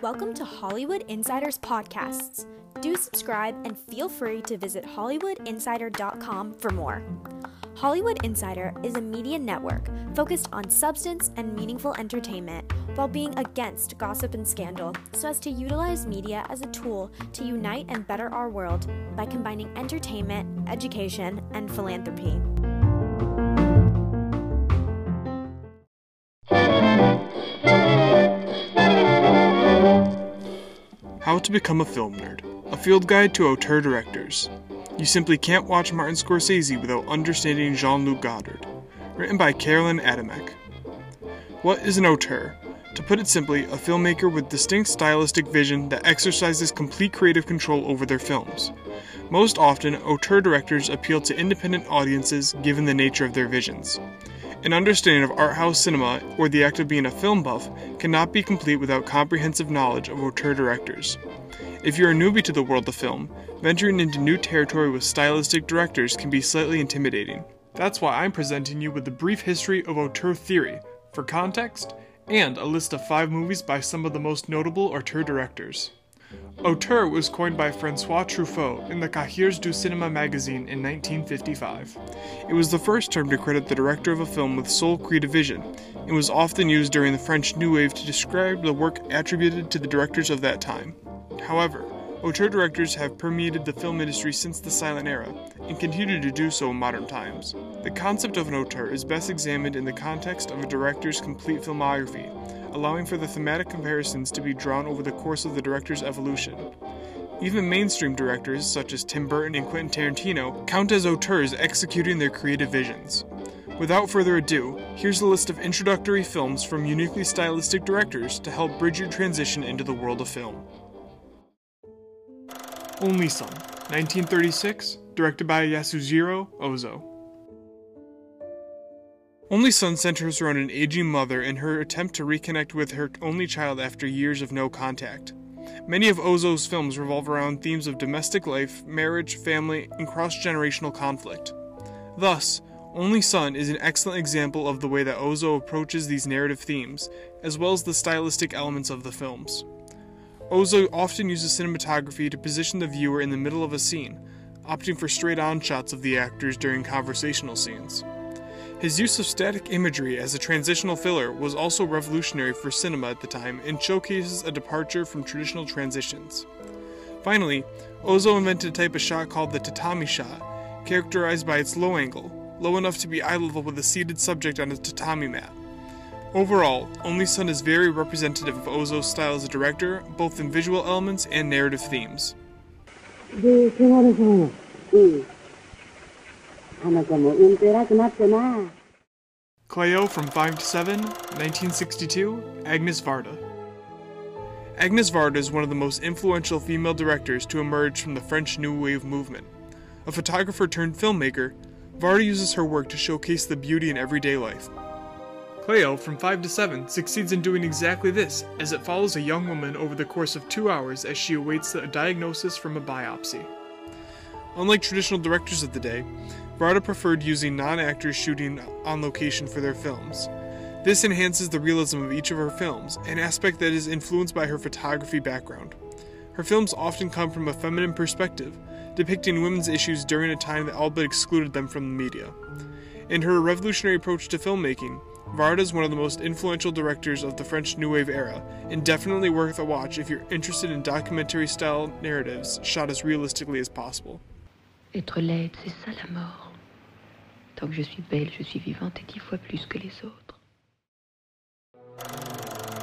Welcome to Hollywood Insiders Podcasts. Do subscribe and feel free to visit HollywoodInsider.com for more. Hollywood Insider is a media network focused on substance and meaningful entertainment while being against gossip and scandal so as to utilize media as a tool to unite and better our world by combining entertainment, education, and philanthropy. How to Become a Film Nerd, a field guide to auteur directors. You simply can't watch Martin Scorsese without understanding Jean Luc Godard. Written by Carolyn Adamek. What is an auteur? To put it simply, a filmmaker with distinct stylistic vision that exercises complete creative control over their films. Most often, auteur directors appeal to independent audiences given the nature of their visions. An understanding of art house cinema, or the act of being a film buff, cannot be complete without comprehensive knowledge of auteur directors. If you're a newbie to the world of film, venturing into new territory with stylistic directors can be slightly intimidating. That's why I'm presenting you with a brief history of auteur theory, for context, and a list of five movies by some of the most notable auteur directors. Auteur was coined by Francois Truffaut in the Cahiers du Cinéma magazine in 1955. It was the first term to credit the director of a film with sole creative vision, and was often used during the French New Wave to describe the work attributed to the directors of that time. However, auteur directors have permeated the film industry since the silent era, and continue to do so in modern times. The concept of an auteur is best examined in the context of a director's complete filmography, allowing for the thematic comparisons to be drawn over the course of the director's evolution. Even mainstream directors, such as Tim Burton and Quentin Tarantino, count as auteurs executing their creative visions. Without further ado, here's a list of introductory films from uniquely stylistic directors to help bridge your transition into the world of film. Only Son, 1936, directed by Yasujiro Ozu. Only Son centers around an aging mother in her attempt to reconnect with her only child after years of no contact. Many of Ozu's films revolve around themes of domestic life, marriage, family, and cross generational conflict. Thus, Only Son is an excellent example of the way that Ozu approaches these narrative themes, as well as the stylistic elements of the films. Ozu often uses cinematography to position the viewer in the middle of a scene, opting for straight on shots of the actors during conversational scenes. His use of static imagery as a transitional filler was also revolutionary for cinema at the time and showcases a departure from traditional transitions. Finally, Ozu invented a type of shot called the tatami shot, characterized by its low angle, low enough to be eye level with a seated subject on a tatami mat. Overall, Only Son is very representative of Ozu's style as a director, both in visual elements and narrative themes. で、汚れそうな。うん。あなたもうんと偉くなってな。 Cleo from 5 to 7, 1962, Agnes Varda. Agnes Varda is one of the most influential female directors to emerge from the French New Wave movement. A photographer turned filmmaker, Varda uses her work to showcase the beauty in everyday life. Cleo from 5 to 7 succeeds in doing exactly this, as it follows a young woman over the course of two hours as she awaits a diagnosis from a biopsy. Unlike traditional directors of the day, Varda preferred using non actors shooting on location for their films. This enhances the realism of each of her films, an aspect that is influenced by her photography background. Her films often come from a feminine perspective, depicting women's issues during a time that all but excluded them from the media. In her revolutionary approach to filmmaking, Varda is one of the most influential directors of the French New Wave era, and definitely worth a watch if you're interested in documentary style narratives shot as realistically as possible. Être laide, c'est ça la mort. Tant que je suis belle, je suis vivante et dix fois plus que les autres.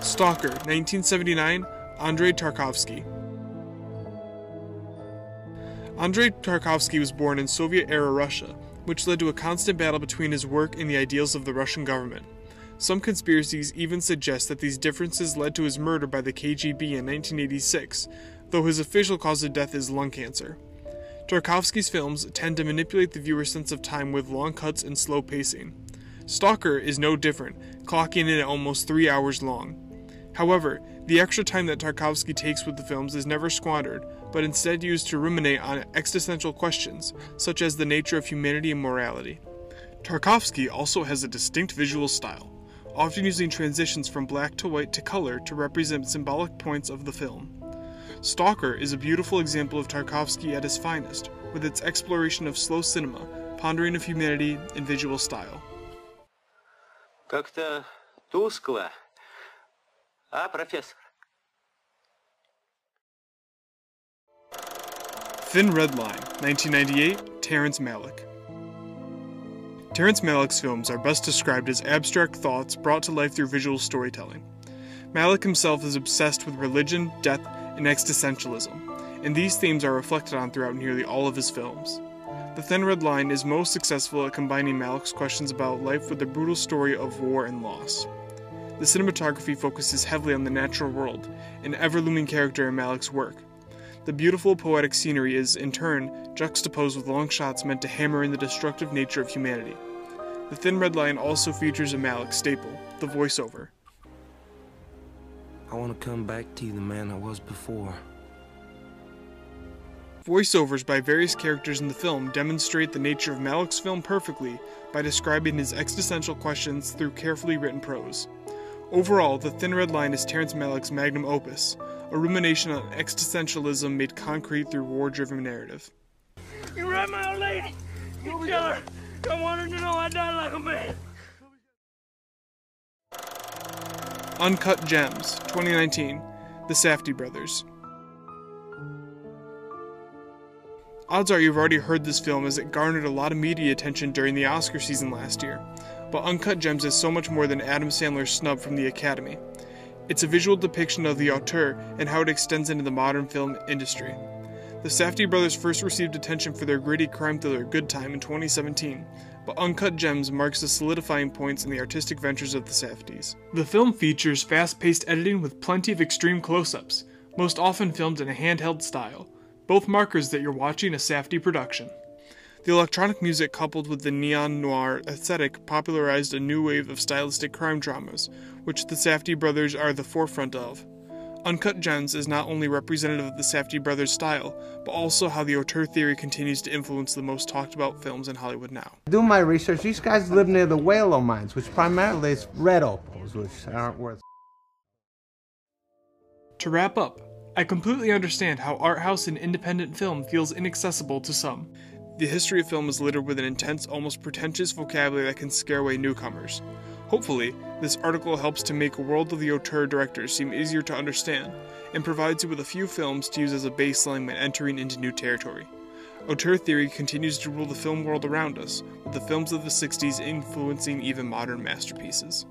Stalker, 1979, Andrei Tarkovsky. Andrei Tarkovsky was born in Soviet era Russia, which led to a constant battle between his work and the ideals of the Russian government. Some conspiracies even suggest that these differences led to his murder by the KGB in 1986, though his official cause of death is lung cancer. Tarkovsky's films tend to manipulate the viewer's sense of time with long cuts and slow pacing. Stalker is no different, clocking in at almost three hours long. However, the extra time that Tarkovsky takes with the films is never squandered, but instead used to ruminate on existential questions, such as the nature of humanity and morality. Tarkovsky also has a distinct visual style, often using transitions from black to white to color to represent symbolic points of the film. Stalker is a beautiful example of Tarkovsky at his finest, with its exploration of slow cinema, pondering of humanity, and visual style. Как-то тускло. А, профессор? Thin Red Line, 1998, Terrence Malick. Terrence Malick's films are best described as abstract thoughts brought to life through visual storytelling. Malick himself is obsessed with religion, death, and existentialism, and these themes are reflected on throughout nearly all of his films. The Thin Red Line is most successful at combining Malick's questions about life with the brutal story of war and loss. The cinematography focuses heavily on the natural world, an ever looming character in Malick's work. The beautiful poetic scenery is, in turn, juxtaposed with long shots meant to hammer in the destructive nature of humanity. The Thin Red Line also features a Malick staple, the voiceover. I want to come back to you the man I was before. Voiceovers by various characters in the film demonstrate the nature of Malick's film perfectly by describing his existential questions through carefully written prose. Overall, The Thin Red Line is Terrence Malick's magnum opus, a rumination on existentialism made concrete through war driven narrative. You right, my old lady? You kill her. I want her to know I died like a man. Uncut Gems, 2019, The Safdie Brothers. Odds are you've already heard this film as it garnered a lot of media attention during the Oscar season last year, but Uncut Gems is so much more than Adam Sandler's snub from the Academy. It's a visual depiction of the auteur and how it extends into the modern film industry. The Safdie brothers first received attention for their gritty crime thriller Good Time in 2017, but Uncut Gems marks the solidifying points in the artistic ventures of the Safdies. The film features fast paced editing with plenty of extreme close ups, most often filmed in a handheld style, both markers that you're watching a Safdie production. The electronic music coupled with the neon noir aesthetic popularized a new wave of stylistic crime dramas, which the Safdie brothers are the forefront of. Uncut Gems is not only representative of the Safdie brothers' style, but also how the auteur theory continues to influence the most talked about films in Hollywood now. Doing my research, these guys live near the Welo mines, which primarily is red opals, which aren't worth. To wrap up, I completely understand how art house and independent film feels inaccessible to some. The history of film is littered with an intense, almost pretentious vocabulary that can scare away newcomers. Hopefully, this article helps to make world of the auteur directors seem easier to understand, and provides you with a few films to use as a baseline when entering into new territory. Auteur theory continues to rule the film world around us, with the films of the 60s influencing even modern masterpieces.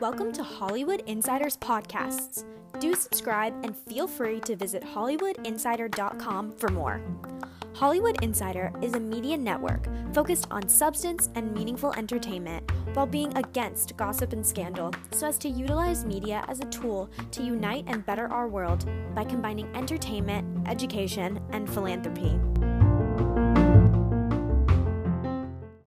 Welcome to Hollywood Insiders Podcasts. Do subscribe and feel free to visit HollywoodInsider.com for more. Hollywood Insider is a media network focused on substance and meaningful entertainment while being against gossip and scandal so as to utilize media as a tool to unite and better our world by combining entertainment, education, and philanthropy.